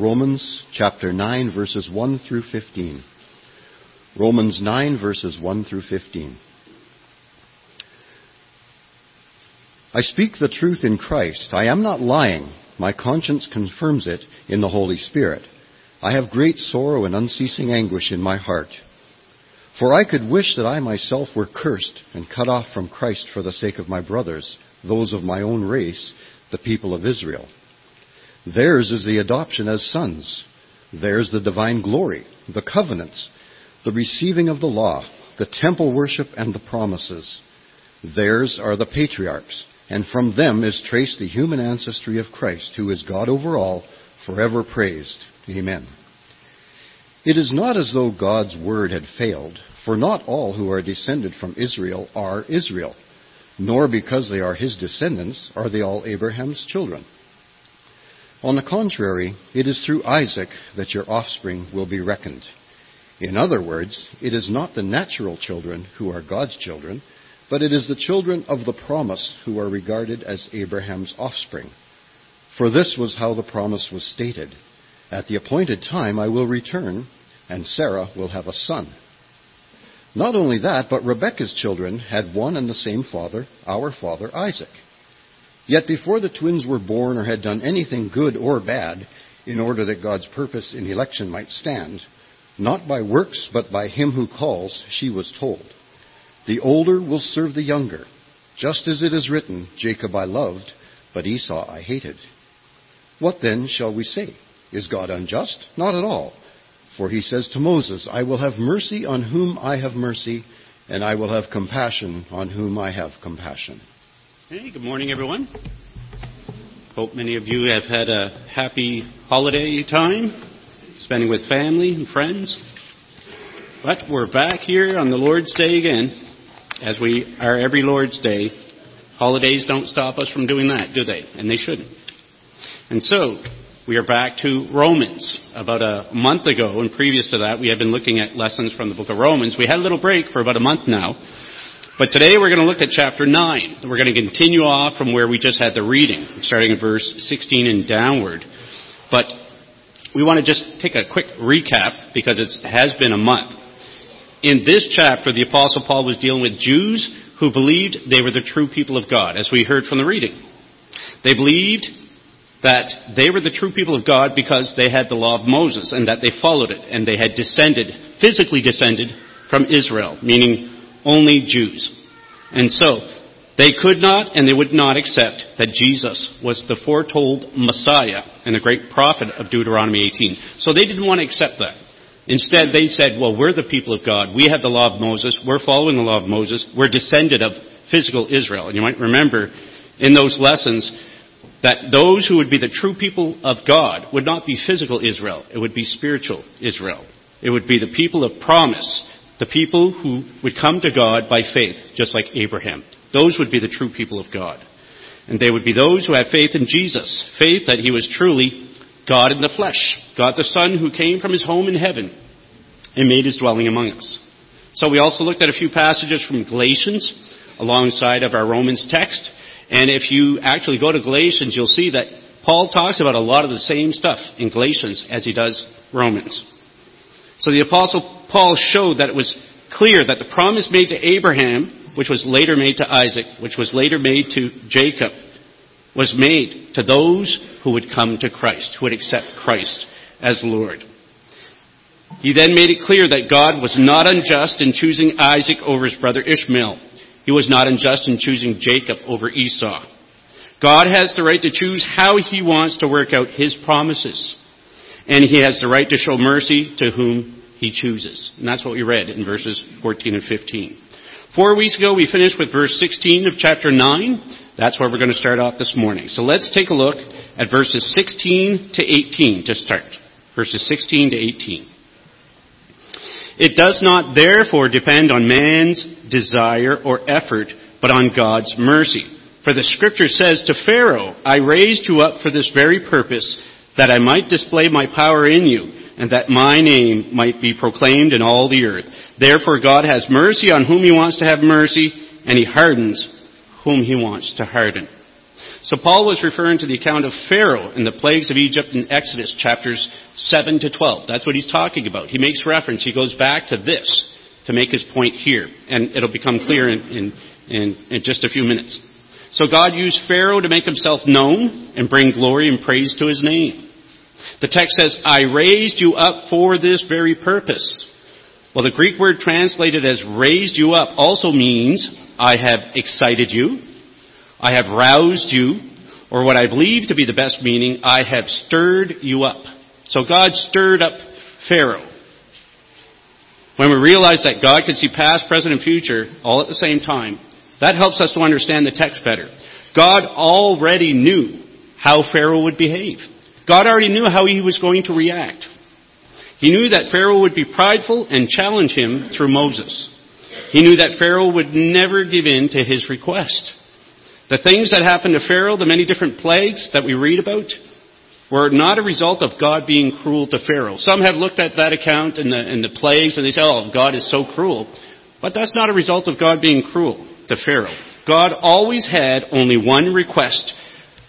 Romans chapter 9, verses 1 through 15. Romans 9, verses 1 through 15. I speak the truth in Christ. I am not lying. My conscience confirms it in the Holy Spirit. I have great sorrow and unceasing anguish in my heart. For I could wish that I myself were cursed and cut off from Christ for the sake of my brothers, those of my own race, the people of Israel. Theirs is the adoption as sons. Theirs the divine glory, the covenants, the receiving of the law, the temple worship, and the promises. Theirs are the patriarchs, and from them is traced the human ancestry of Christ, who is God over all, forever praised. Amen. It is not as though God's word had failed, for not all who are descended from Israel are Israel, nor because they are his descendants are they all Abraham's children. On the contrary, it is through Isaac that your offspring will be reckoned. In other words, it is not the natural children who are God's children, but it is the children of the promise who are regarded as Abraham's offspring. For this was how the promise was stated At the appointed time I will return, and Sarah will have a son. Not only that, but Rebekah's children had one and the same father, our father Isaac. Yet before the twins were born or had done anything good or bad, in order that God's purpose in election might stand, not by works, but by him who calls, she was told, The older will serve the younger, just as it is written, Jacob I loved, but Esau I hated. What then shall we say? Is God unjust? Not at all. For he says to Moses, I will have mercy on whom I have mercy, and I will have compassion on whom I have compassion. Hey, good morning, everyone. Hope many of you have had a happy holiday time, spending with family and friends. But we're back here on the Lord's Day again, as we are every Lord's Day. Holidays don't stop us from doing that, do they? And they shouldn't. And so, we are back to Romans. About a month ago, and previous to that, we had been looking at lessons from the book of Romans. We had a little break for about a month now. But today we're going to look at chapter 9. We're going to continue off from where we just had the reading, starting at verse 16 and downward. But we want to just take a quick recap because it has been a month. In this chapter, the Apostle Paul was dealing with Jews who believed they were the true people of God, as we heard from the reading. They believed that they were the true people of God because they had the law of Moses and that they followed it and they had descended, physically descended from Israel, meaning only Jews. And so, they could not and they would not accept that Jesus was the foretold Messiah and the great prophet of Deuteronomy 18. So they didn't want to accept that. Instead, they said, well, we're the people of God. We have the law of Moses. We're following the law of Moses. We're descended of physical Israel. And you might remember in those lessons that those who would be the true people of God would not be physical Israel. It would be spiritual Israel. It would be the people of promise the people who would come to God by faith, just like Abraham. Those would be the true people of God. And they would be those who had faith in Jesus, faith that he was truly God in the flesh, God the Son who came from his home in heaven and made his dwelling among us. So we also looked at a few passages from Galatians alongside of our Romans text. And if you actually go to Galatians, you'll see that Paul talks about a lot of the same stuff in Galatians as he does Romans. So the apostle Paul showed that it was clear that the promise made to Abraham, which was later made to Isaac, which was later made to Jacob, was made to those who would come to Christ, who would accept Christ as Lord. He then made it clear that God was not unjust in choosing Isaac over his brother Ishmael. He was not unjust in choosing Jacob over Esau. God has the right to choose how he wants to work out his promises. And he has the right to show mercy to whom he chooses. And that's what we read in verses 14 and 15. Four weeks ago, we finished with verse 16 of chapter 9. That's where we're going to start off this morning. So let's take a look at verses 16 to 18 to start. Verses 16 to 18. It does not therefore depend on man's desire or effort, but on God's mercy. For the scripture says to Pharaoh, I raised you up for this very purpose, that I might display my power in you and that my name might be proclaimed in all the earth. Therefore God has mercy on whom he wants to have mercy, and he hardens whom he wants to harden. So Paul was referring to the account of Pharaoh and the plagues of Egypt in Exodus chapters 7 to 12. That's what he's talking about. He makes reference, he goes back to this to make his point here. And it'll become clear in, in, in, in just a few minutes. So God used Pharaoh to make himself known and bring glory and praise to his name. The text says, I raised you up for this very purpose. Well, the Greek word translated as raised you up also means I have excited you, I have roused you, or what I believe to be the best meaning, I have stirred you up. So God stirred up Pharaoh. When we realize that God can see past, present, and future all at the same time, that helps us to understand the text better. God already knew how Pharaoh would behave. God already knew how he was going to react. He knew that Pharaoh would be prideful and challenge him through Moses. He knew that Pharaoh would never give in to his request. The things that happened to Pharaoh, the many different plagues that we read about, were not a result of God being cruel to Pharaoh. Some have looked at that account and the, and the plagues and they say, oh, God is so cruel. But that's not a result of God being cruel to Pharaoh. God always had only one request,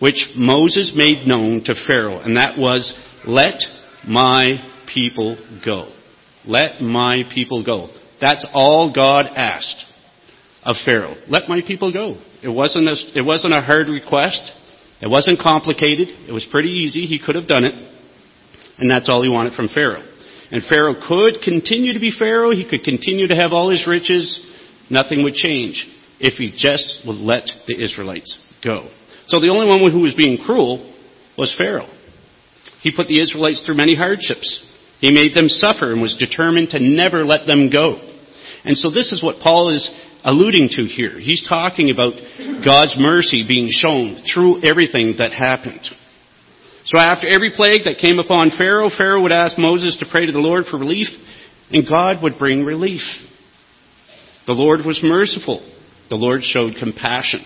which Moses made known to Pharaoh, and that was, let my people go. Let my people go. That's all God asked of Pharaoh. Let my people go. It wasn't a, it wasn't a hard request. It wasn't complicated. It was pretty easy. He could have done it. And that's all he wanted from Pharaoh. And Pharaoh could continue to be Pharaoh. He could continue to have all his riches. Nothing would change if he just would let the Israelites go. So the only one who was being cruel was Pharaoh. He put the Israelites through many hardships. He made them suffer and was determined to never let them go. And so this is what Paul is alluding to here. He's talking about God's mercy being shown through everything that happened. So after every plague that came upon Pharaoh, Pharaoh would ask Moses to pray to the Lord for relief, and God would bring relief. The Lord was merciful. The Lord showed compassion.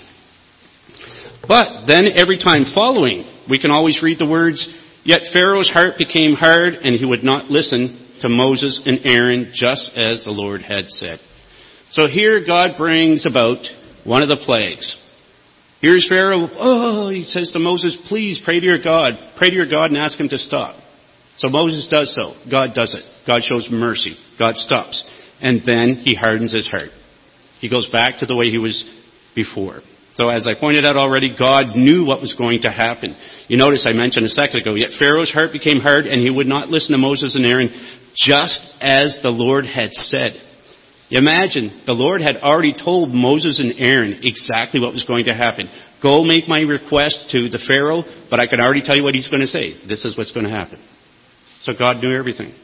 But then every time following, we can always read the words, Yet Pharaoh's heart became hard, and he would not listen to Moses and Aaron, just as the Lord had said. So here God brings about one of the plagues. Here's Pharaoh. Oh, he says to Moses, please pray to your God. Pray to your God and ask him to stop. So Moses does so. God does it. God shows mercy. God stops. And then he hardens his heart. He goes back to the way he was before. So as I pointed out already, God knew what was going to happen. You notice I mentioned a second ago, yet Pharaoh's heart became hard and he would not listen to Moses and Aaron just as the Lord had said. Imagine, the Lord had already told Moses and Aaron exactly what was going to happen. Go make my request to the Pharaoh, but I can already tell you what he's going to say. This is what's going to happen. So God knew everything.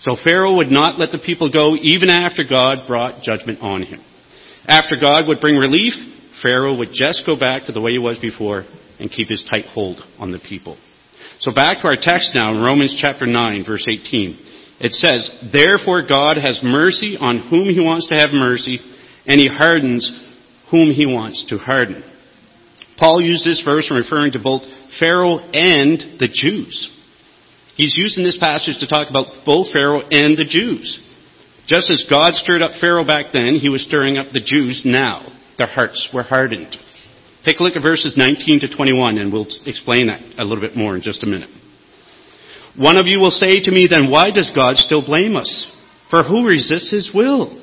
So Pharaoh would not let the people go even after God brought judgment on him. After God would bring relief, Pharaoh would just go back to the way he was before and keep his tight hold on the people. So back to our text now in Romans chapter 9 verse 18. It says, Therefore God has mercy on whom he wants to have mercy, and he hardens whom he wants to harden. Paul used this verse in referring to both Pharaoh and the Jews. He's using this passage to talk about both Pharaoh and the Jews. Just as God stirred up Pharaoh back then, he was stirring up the Jews now. Their hearts were hardened. Take a look at verses 19 to 21 and we'll explain that a little bit more in just a minute. One of you will say to me, then why does God still blame us? For who resists his will?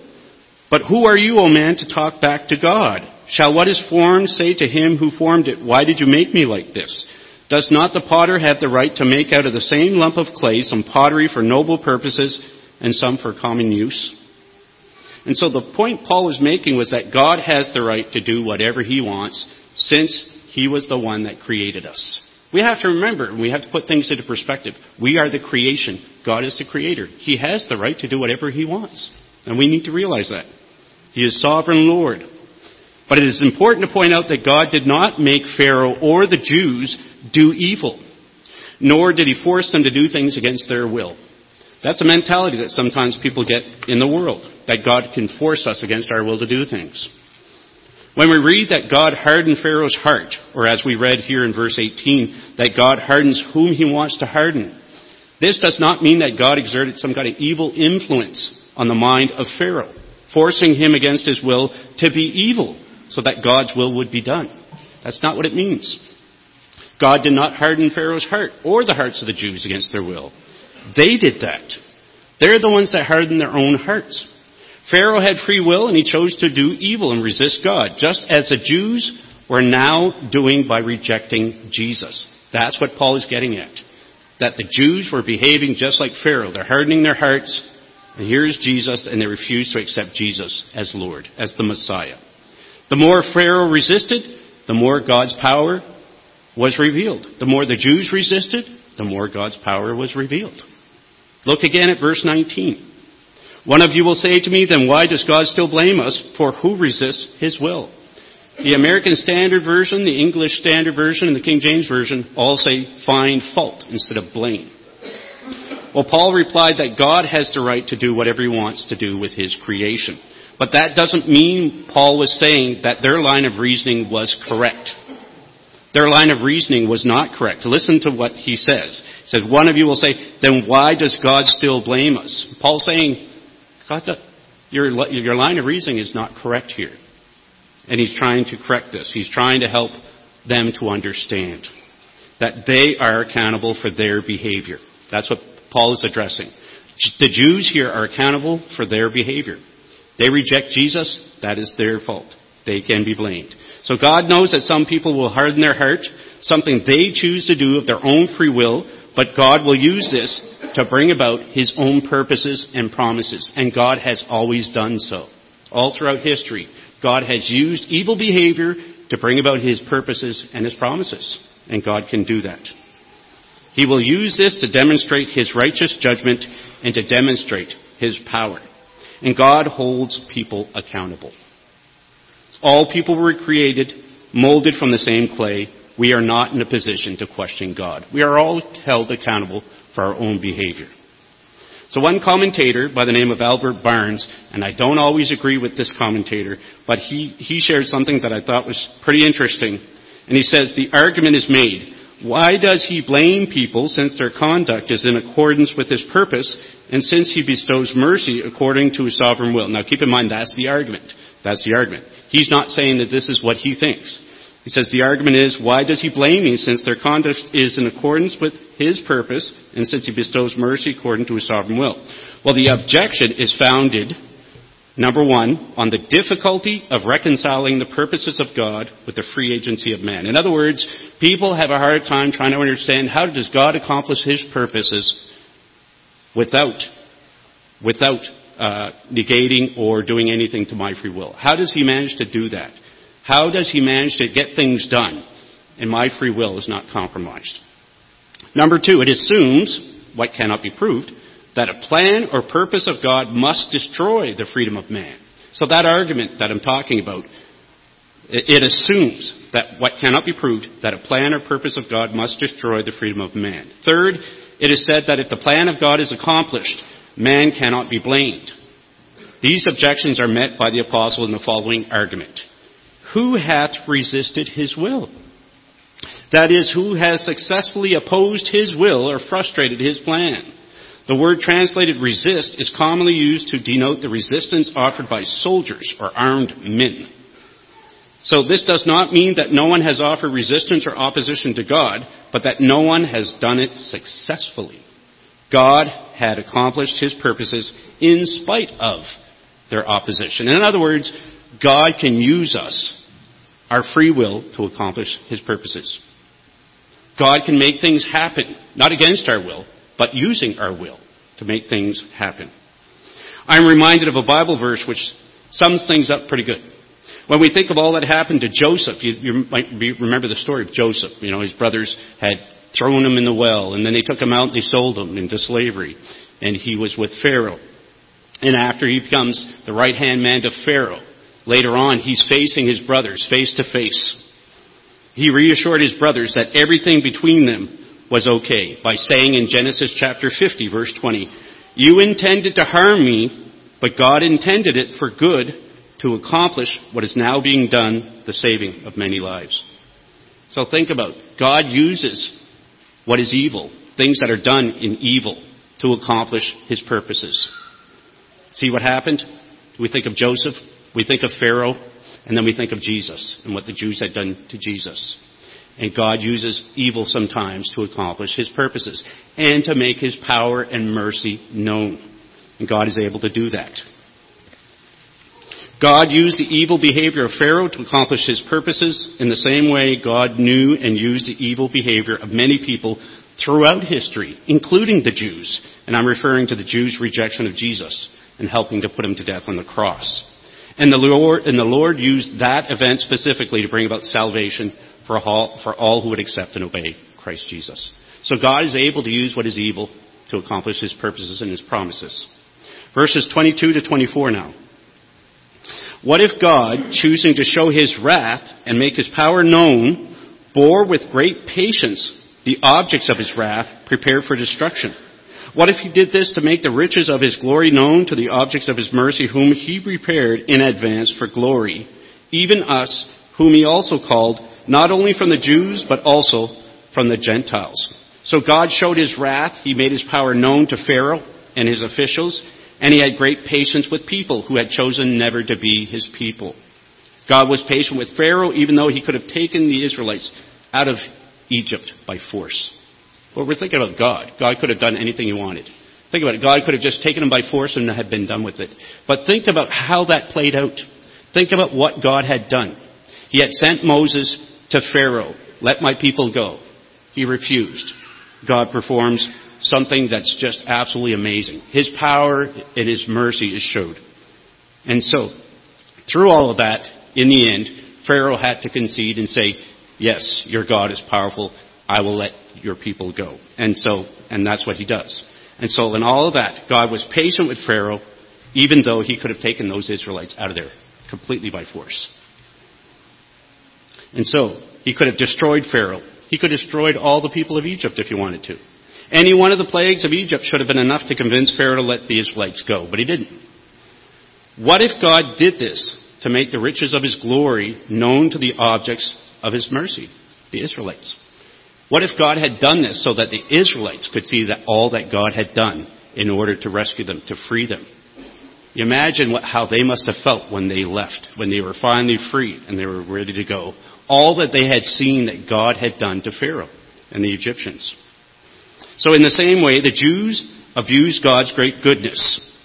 But who are you, O man, to talk back to God? Shall what is formed say to him who formed it, why did you make me like this? Does not the potter have the right to make out of the same lump of clay some pottery for noble purposes and some for common use? And so the point Paul was making was that God has the right to do whatever he wants since he was the one that created us. We have to remember, and we have to put things into perspective. We are the creation. God is the creator. He has the right to do whatever he wants. And we need to realize that. He is sovereign Lord. But it is important to point out that God did not make Pharaoh or the Jews do evil, nor did he force them to do things against their will. That's a mentality that sometimes people get in the world, that God can force us against our will to do things. When we read that God hardened Pharaoh's heart, or as we read here in verse 18, that God hardens whom he wants to harden, this does not mean that God exerted some kind of evil influence on the mind of Pharaoh, forcing him against his will to be evil so that God's will would be done. That's not what it means. God did not harden Pharaoh's heart or the hearts of the Jews against their will. They did that. They're the ones that hardened their own hearts. Pharaoh had free will and he chose to do evil and resist God, just as the Jews were now doing by rejecting Jesus. That's what Paul is getting at. That the Jews were behaving just like Pharaoh. They're hardening their hearts, and here's Jesus, and they refuse to accept Jesus as Lord, as the Messiah. The more Pharaoh resisted, the more God's power was revealed. The more the Jews resisted, the more God's power was revealed. Look again at verse 19. One of you will say to me, then why does God still blame us? For who resists his will? The American Standard Version, the English Standard Version, and the King James Version all say find fault instead of blame. Well, Paul replied that God has the right to do whatever he wants to do with his creation. But that doesn't mean Paul was saying that their line of reasoning was correct. Their line of reasoning was not correct. Listen to what he says. He says, one of you will say, then why does God still blame us? Paul's saying, God, your, your line of reasoning is not correct here. And he's trying to correct this. He's trying to help them to understand that they are accountable for their behavior. That's what Paul is addressing. The Jews here are accountable for their behavior. They reject Jesus, that is their fault. They can be blamed. So God knows that some people will harden their heart, something they choose to do of their own free will, but God will use this to bring about His own purposes and promises. And God has always done so. All throughout history, God has used evil behavior to bring about His purposes and His promises. And God can do that. He will use this to demonstrate His righteous judgment and to demonstrate His power. And God holds people accountable. All people were created, molded from the same clay. We are not in a position to question God. We are all held accountable for our own behavior. So one commentator by the name of Albert Barnes, and I don't always agree with this commentator, but he, he shared something that I thought was pretty interesting. And he says, the argument is made, why does he blame people since their conduct is in accordance with his purpose and since he bestows mercy according to his sovereign will? Now keep in mind, that's the argument. That's the argument. He's not saying that this is what he thinks. He says the argument is, why does he blame me since their conduct is in accordance with his purpose and since he bestows mercy according to his sovereign will? Well, the objection is founded, number one, on the difficulty of reconciling the purposes of God with the free agency of man. In other words, people have a hard time trying to understand how does God accomplish his purposes without, without uh, negating or doing anything to my free will. How does he manage to do that? How does he manage to get things done and my free will is not compromised? Number two, it assumes, what cannot be proved, that a plan or purpose of God must destroy the freedom of man. So that argument that I'm talking about, it assumes that what cannot be proved, that a plan or purpose of God must destroy the freedom of man. Third, it is said that if the plan of God is accomplished, man cannot be blamed. These objections are met by the apostle in the following argument. Who hath resisted his will? That is, who has successfully opposed his will or frustrated his plan? The word translated resist is commonly used to denote the resistance offered by soldiers or armed men. So this does not mean that no one has offered resistance or opposition to God, but that no one has done it successfully. God had accomplished his purposes in spite of their opposition. In other words, God can use us, our free will, to accomplish his purposes. God can make things happen, not against our will, but using our will to make things happen. I'm reminded of a Bible verse which sums things up pretty good. When we think of all that happened to Joseph, you, you might be, remember the story of Joseph. You know, his brothers had thrown him in the well, and then they took him out and they sold him into slavery. And he was with Pharaoh. And after he becomes the right hand man to Pharaoh, later on he's facing his brothers face to face. He reassured his brothers that everything between them was okay by saying in Genesis chapter 50 verse 20, You intended to harm me, but God intended it for good to accomplish what is now being done, the saving of many lives. So think about, God uses what is evil, things that are done in evil, to accomplish his purposes. See what happened? We think of Joseph, we think of Pharaoh. And then we think of Jesus and what the Jews had done to Jesus. And God uses evil sometimes to accomplish his purposes and to make his power and mercy known. And God is able to do that. God used the evil behavior of Pharaoh to accomplish his purposes in the same way God knew and used the evil behavior of many people throughout history, including the Jews. And I'm referring to the Jews' rejection of Jesus and helping to put him to death on the cross. And the Lord, and the Lord used that event specifically to bring about salvation for all, for all who would accept and obey Christ Jesus. So God is able to use what is evil to accomplish his purposes and his promises. Verses 22 to 24 now. What if God, choosing to show his wrath and make his power known, bore with great patience the objects of his wrath prepared for destruction? What if he did this to make the riches of his glory known to the objects of his mercy whom he prepared in advance for glory, even us, whom he also called, not only from the Jews, but also from the Gentiles. So God showed his wrath, he made his power known to Pharaoh and his officials, and he had great patience with people who had chosen never to be his people. God was patient with Pharaoh even though he could have taken the Israelites out of Egypt by force. Well, we're thinking about God. God could have done anything he wanted. Think about it. God could have just taken them by force and had been done with it. But think about how that played out. Think about what God had done. He had sent Moses to Pharaoh. Let my people go. He refused. God performs something that's just absolutely amazing. His power and His mercy is showed. And so, through all of that, in the end, Pharaoh had to concede and say, yes, your God is powerful. I will let your people go. And so, and that's what he does. And so in all of that, God was patient with Pharaoh, even though he could have taken those Israelites out of there completely by force. And so, he could have destroyed Pharaoh. He could have destroyed all the people of Egypt if he wanted to. Any one of the plagues of Egypt should have been enough to convince Pharaoh to let the Israelites go, but he didn't. What if God did this to make the riches of his glory known to the objects of his mercy, the Israelites? What if God had done this so that the Israelites could see that all that God had done in order to rescue them, to free them? You imagine what, how they must have felt when they left, when they were finally free and they were ready to go. All that they had seen that God had done to Pharaoh and the Egyptians. So in the same way, the Jews abused God's great goodness.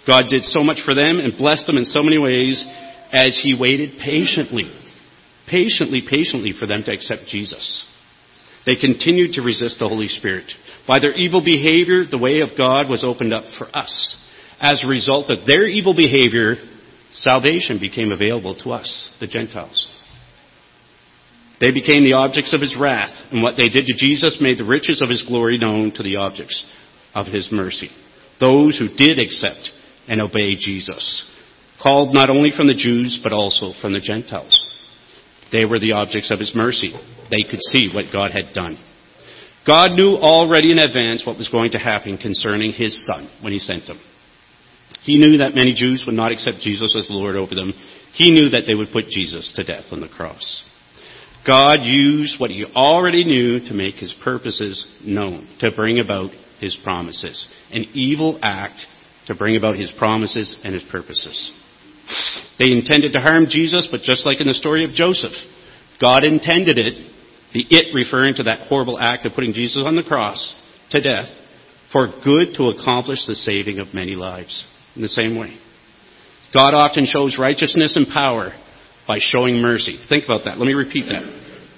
God did so much for them and blessed them in so many ways as He waited patiently, patiently, patiently for them to accept Jesus. They continued to resist the Holy Spirit. By their evil behavior, the way of God was opened up for us. As a result of their evil behavior, salvation became available to us, the Gentiles. They became the objects of his wrath, and what they did to Jesus made the riches of his glory known to the objects of his mercy. Those who did accept and obey Jesus, called not only from the Jews, but also from the Gentiles. They were the objects of his mercy. They could see what God had done. God knew already in advance what was going to happen concerning his son when he sent him. He knew that many Jews would not accept Jesus as Lord over them. He knew that they would put Jesus to death on the cross. God used what he already knew to make his purposes known, to bring about his promises. An evil act to bring about his promises and his purposes. They intended to harm Jesus, but just like in the story of Joseph, God intended it, the it referring to that horrible act of putting Jesus on the cross to death, for good to accomplish the saving of many lives. In the same way. God often shows righteousness and power by showing mercy. Think about that. Let me repeat that.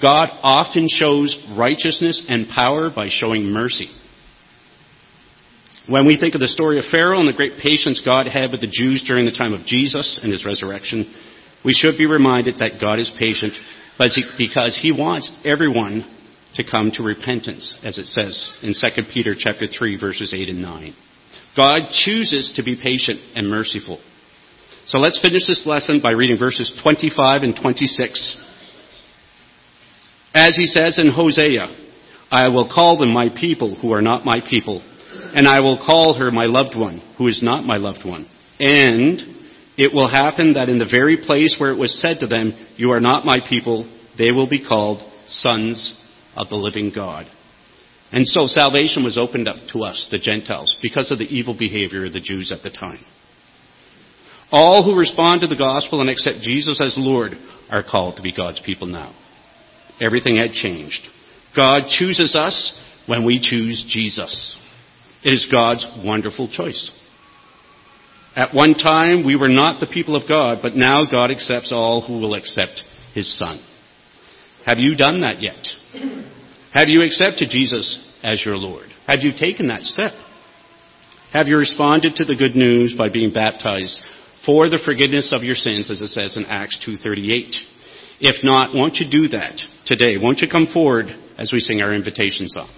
God often shows righteousness and power by showing mercy. When we think of the story of Pharaoh and the great patience God had with the Jews during the time of Jesus and his resurrection, we should be reminded that God is patient because he wants everyone to come to repentance, as it says in 2 Peter chapter 3 verses 8 and 9. God chooses to be patient and merciful. So let's finish this lesson by reading verses 25 and 26. As he says in Hosea, I will call them my people who are not my people, and I will call her my loved one, who is not my loved one. And it will happen that in the very place where it was said to them, You are not my people, they will be called sons of the living God. And so salvation was opened up to us, the Gentiles, because of the evil behavior of the Jews at the time. All who respond to the gospel and accept Jesus as Lord are called to be God's people now. Everything had changed. God chooses us when we choose Jesus. It is God's wonderful choice. At one time, we were not the people of God, but now God accepts all who will accept His Son. Have you done that yet? Have you accepted Jesus as your Lord? Have you taken that step? Have you responded to the good news by being baptized for the forgiveness of your sins, as it says in Acts 2.38? If not, won't you do that today? Won't you come forward as we sing our invitation song?